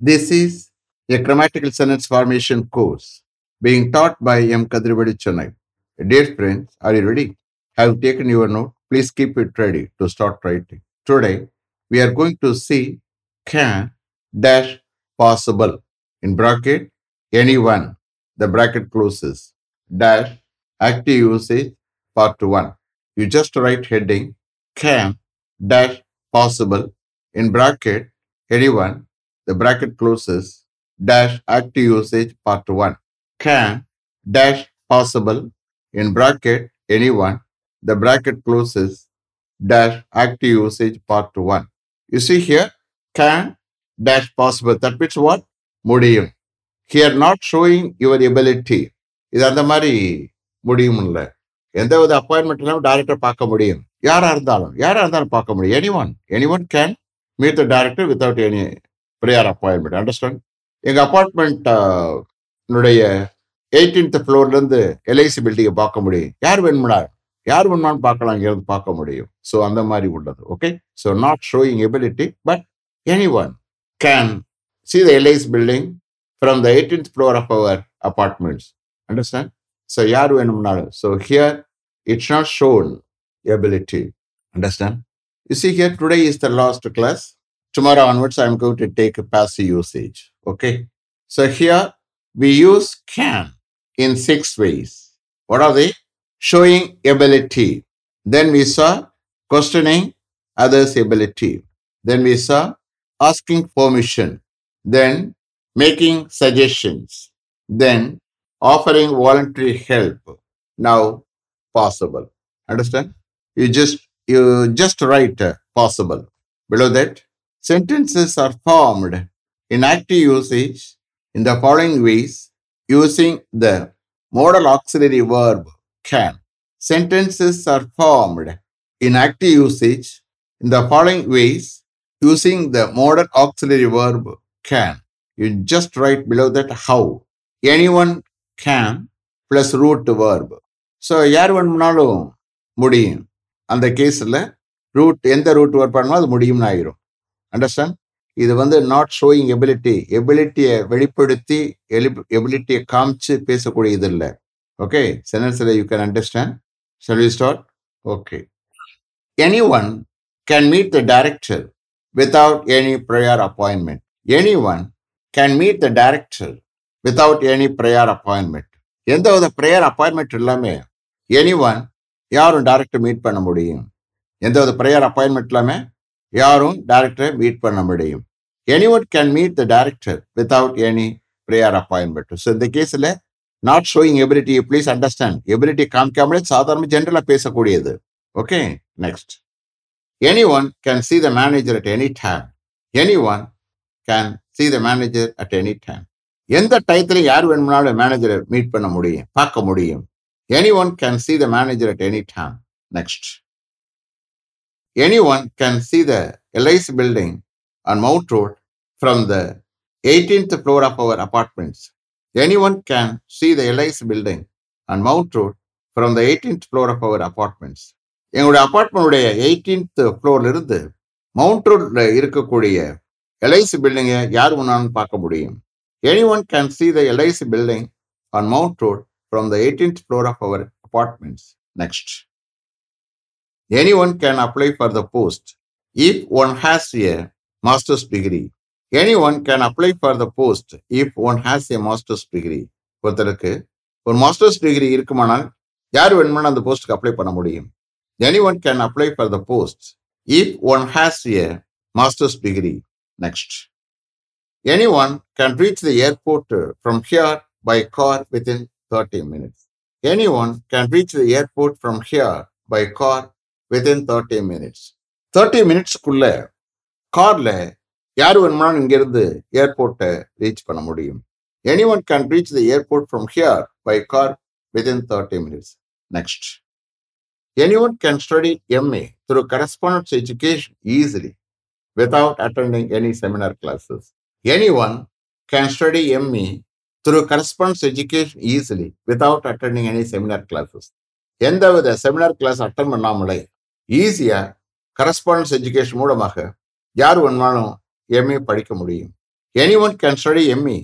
This is a grammatical sentence formation course being taught by M. Kadrivadi Chennai. Dear friends, are you ready? Have taken your note? Please keep it ready to start writing. Today, we are going to see can dash possible in bracket anyone. The bracket closes dash active usage part 1. You just write heading can dash possible in bracket anyone The bracket closes dash active usage part 1. Can dash possible in bracket anyone. The bracket closes dash active usage part 1. You see here can dash possible. That means what? முடியும் here not showing your ability இது அந்த மாதிரி முடியும் இல்லை எந்த வித appointment இல்லாமல் director பார்க்க முடியும் யாரா இருந்தாலும் யாரா இருந்தாலும் பார்க்க முடியும் anyone anyone can meet the director without any prior appointment understand எங்க அப்பார்ட்மெண்ட் என்னுடைய எயிட்டீன்த் ஃப்ளோர்லேருந்து எல்ஐசி பில்டிங்கை பார்க்க முடியும். யார் வேணும்னா யார் வேணுமான்னு பார்க்கலாம் இங்கேருந்து பார்க்க முடியும். ஸோ அந்த மாதிரி உள்ளது okay so not showing ability but any one can see the LIC building from the eighteenth floor of our apartments understand so யார் வேணும்னாலும் so here it's not shown ability understand you see here today is the last class tomorrow onwards i'm going to take a passive usage okay? So here we use can in six ways. What are they? Showing ability. Then we saw questioning others ability. Then we saw asking permission. Then making suggestions. Then offering voluntary help. Now possible. Understand? You just you just write uh, possible. Below that sentences are formed in active usage in the following ways using the modal auxiliary verb can. Sentences are formed in active usage in the following ways using the modal auxiliary verb can. You just write below that how. Anyone can plus root verb. So யார் வேணும்னாலும் முடியும் அந்த கேஸில் root எந்த root work பண்ணணும் அது முடியும்னு ஆயிரும் அண்டர்ஸ்டாண்ட் இது வந்து நாட் ஷோயிங் எபிலிட்டி எபிலிட்டியை வெளிப்படுத்தி எபிலிட்டியை காமிச்சு பேசக்கூடிய இது இல்லை okay சென்டென்ஸில் you can understand service you start okay any one can meet the director without any prior appointment any one can meet the director without any prior appointment எந்த வித prior appointment இல்லாமல் any one யாரும் director meet பண்ண முடியும். எந்த வித prior appointment இல்லாமல் யாரும் டைரக்டரை மீட் பண்ண முடியும். Any one can meet the director without any prior appointment so இந்த கேஸில் not showing ability please understand ability காமிக்காமலே சாதாரண ஜென்ரலாக பேசக்கூடியது. Okay next any one can see the manager at any time any one can see the manager at any time எந்த டயத்தில் யார் வேணும்னாலும் மேனேஜரை meet பண்ண முடியும் பார்க்க முடியும். Any one can see the manager at any time next anyone can see the LIC building on Mount Road from the 18th floor of our apartments. Anyone can see the LIC building on Mount Road from the eighteenth floor of our apartments எங்களுடைய அப்பார்ட்மெண்ட்டுடைய eighteenth ஃப்ளோர்லேருந்து mount ரோட்ல இருக்கக்கூடிய LIC பில்டிங்கை யார் வேணாலும் பார்க்க முடியும் any one can see the LIC building on Mount Road from the eighteenth floor of our apartments next anyone can apply for the post if one has a master's degree. Anyone can apply for the post if one has a master's degree. ஒருத்தருக்கு ஒரு masters degree இருக்குமானால் யார் வேணுமானால் அந்த போஸ்ட்டுக்கு apply பண்ண முடியும். Any one can apply for the post if one has a master's degree next any one can reach the airport from here by car within thirty minutes any one can reach the airport from here by car within thirty minutes thirty மினிட்ஸ்க்குள்ள கார்ல யார் வேணுமானாலும் இங்கிருந்து ஏர்போர்ட்டை reach பண்ண முடியும். Any one can reach the airport from here by car within thirty minutes next any one can study MA through correspondence education easily without attending any seminar classes any one can study MA through correspondence education easily without attending any seminar classes எந்தவித seminar class attend பண்ணாமலே ஈஸியா correspondence education மூலமாக யார் வேணுமானும் MA படிக்க முடியும் Anyone can study ME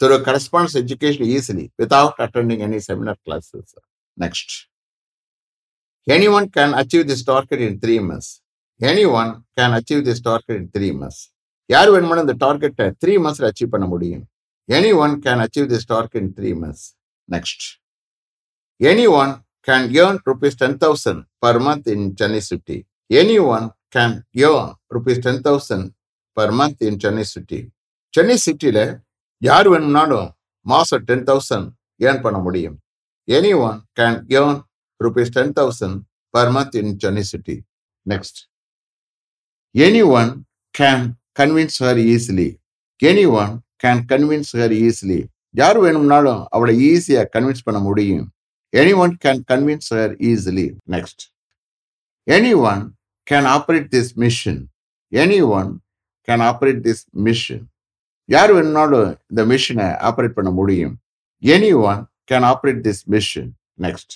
through correspondence education easily without attending any seminar classes. Next. Anyone can achieve this target in three months. Anyone can achieve this target in three months. யார் வேணுமானும் இந்த டார்கெட்டை three மந்த்ஸ்ல achieve பண்ண முடியும் any one can achieve this target in three months next any one can earn rupees ten thousand per month in Chennai city any one can earn rupees ten thousand per month in Chennai city Chennai சிட்டியில யார் வேணும்னாலும் மாசம் ten thousand earn பண்ண முடியும். Any one can earn rupees ten thousand per month in Chennai city next any one can convince her easily any one can convince her easily யார் வேணும்னாலும் அவளை ஈஸியா கன்வின்ஸ் பண்ண முடியும். Any one can convince her easily next any one can operate this machine any one can operate this machine யார் வேணும்னாலும் இந்த மிஷினை ஆப்ரேட் பண்ண முடியும். Any one can operate this machine next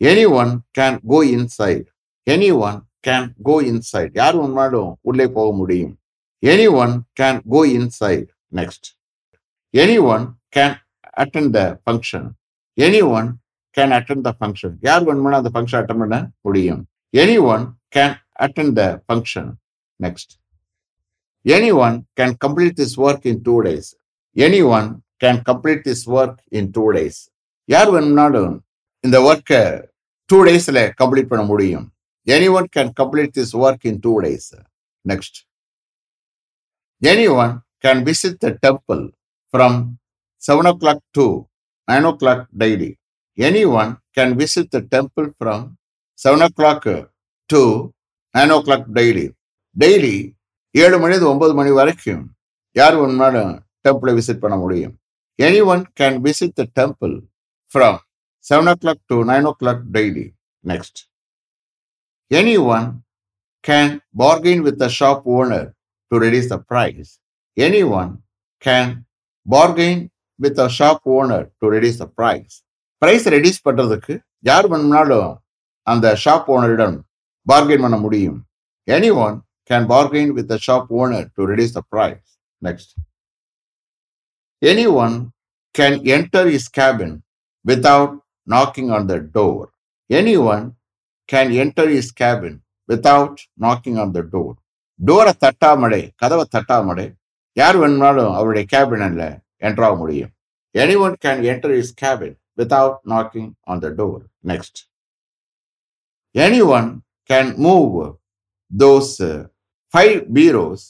any one can go inside any one can go inside யார் வேணும்னாலும் உள்ளே போக முடியும். Any one can go inside next any one can attend the function any one can attend the function யார் வேணுமோ அந்த function attend பண்ண முடியும். Any one can attend the function next any one can complete this work in two days any one can complete this work in two days யார் வேணும்னாலும் இந்த ஒர்க்கை two டேஸில் கம்ப்ளீட் பண்ண முடியும். Any one can complete this work in two days next any one can visit the temple from seven o'clock to nine O clock daily any one can visit the temple from seven o'clock to nine o'clock daily daily ஏழு மணி ஒன்பது மணி வரைக்கும் யார் வேணும்னாலும் டெம்பிளை visit பண்ண முடியும்? Any one can visit the temple from seven o'clock to nine o'clock daily next any one can bargain with the shop owner to reduce the price any one can bargain the shop owner to reduce the price price reduce பண்றதுக்கு யார் வேணும்னாலும் அந்த shop ஓனரிடம் bargain பண்ண முடியும். Any one can bargain with shop owner to reduce the price next any one can enter his cabin without knocking on the door any one can enter his cabin without knocking on the door டோரை தட்டாமடே கதவை தட்டாமடே யார் வேணும்னாலும் அவருடைய கேபினில் enter முடியும். Any one can enter his cabin without knocking on the door next any one can move those five bureaus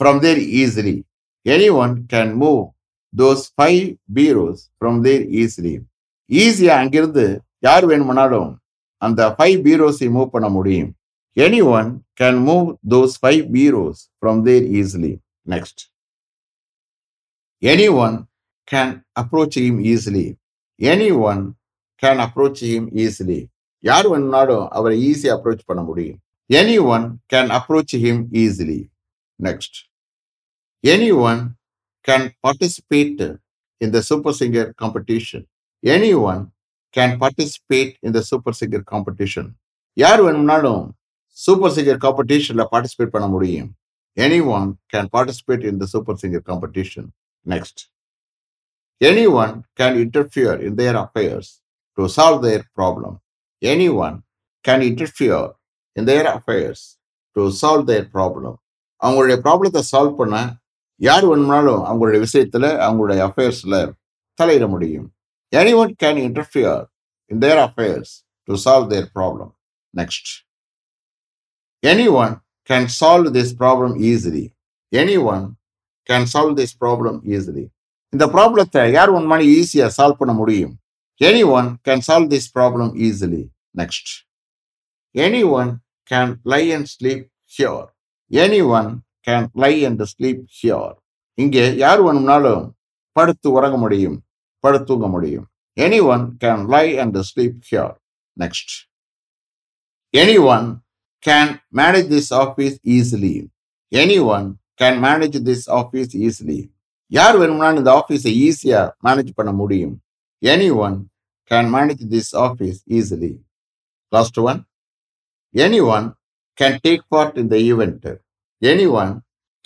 from there easily any one can move those five bureaus from there easily ஈஸியா அங்கிருந்து யார் வேணுமானாலும் அந்த five பீரோஸை move பண்ண முடியும். Any one can move those five bureaus from there easily next any one can approach him easily any one can approach him easily யார் வேணும்னாலும் அவரை ஈஸியாக அப்ரோச் பண்ண முடியும். Any one can approach him easily next any one can participate in the Super Singer competition any one can participate in the Super Singer competition யார் வேணும்னாலும் Super Singer காம்படிஷனில் participate பண்ண முடியும். Any one can participate in the Super Singer competition next any one can interfere in their affairs to solve their problem any one can interfere in their affairs to solve their problem அவங்களுடைய ப்ராப்ளத்தை solve பண்ண யார் வேணும்னாலும் அவங்களுடைய விஷயத்துல அவங்களுடைய அஃபேர்ஸ்ல தலையிட முடியும். Any one can interfere in their affairs to solve their problem next any one can solve this problem easily any one can solve this problem easily இந்த ப்ராப்ளத்தை யார் ஒன் மாதிரி ஈஸியாக சால்வ் பண்ண முடியும்? Any one can solve this problem easily next any one can lie and sleep here any one can lie and sleep here இங்கே யார் வேணும்னாலும் படுத்து உறங்க முடியும் படுத்துங்க முடியும். Any one can lie and sleep here next any one can manage this office easily any one can manage this office easily யார் வேணும்னாலும் இந்த ஆஃபீஸை ஈஸியா மேனேஜ் பண்ண முடியும். Any one can manage this office easily last one any one can take part இந்த the event any one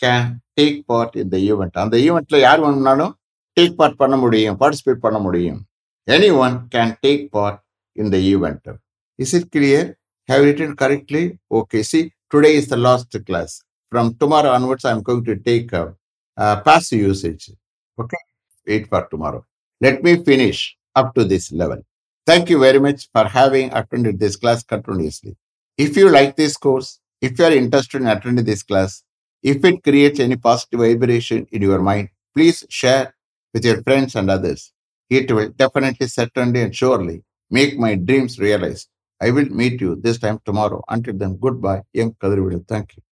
can take part இந்த event அந்த ஈவெண்ட்ல யார் வேணும்னாலும் டேக் பார்ட் பண்ண முடியும் பார்ட்டிசிபேட் பண்ண முடியும். Any one can take part இந்த event is it clear have written correctly okay see today is the last class from tomorrow onwards i'm going to take a, uh, passive usage okay wait for tomorrow let me finish up to this level thank you very much for having attended this class continuously if you like this course if you are interested in attending this class if it creates any positive vibration in your mind please share with your friends and others it will definitely certainly and surely make my dreams realized I will meet you this time tomorrow. Until then, goodbye. Young Kadirvidi. Thank you.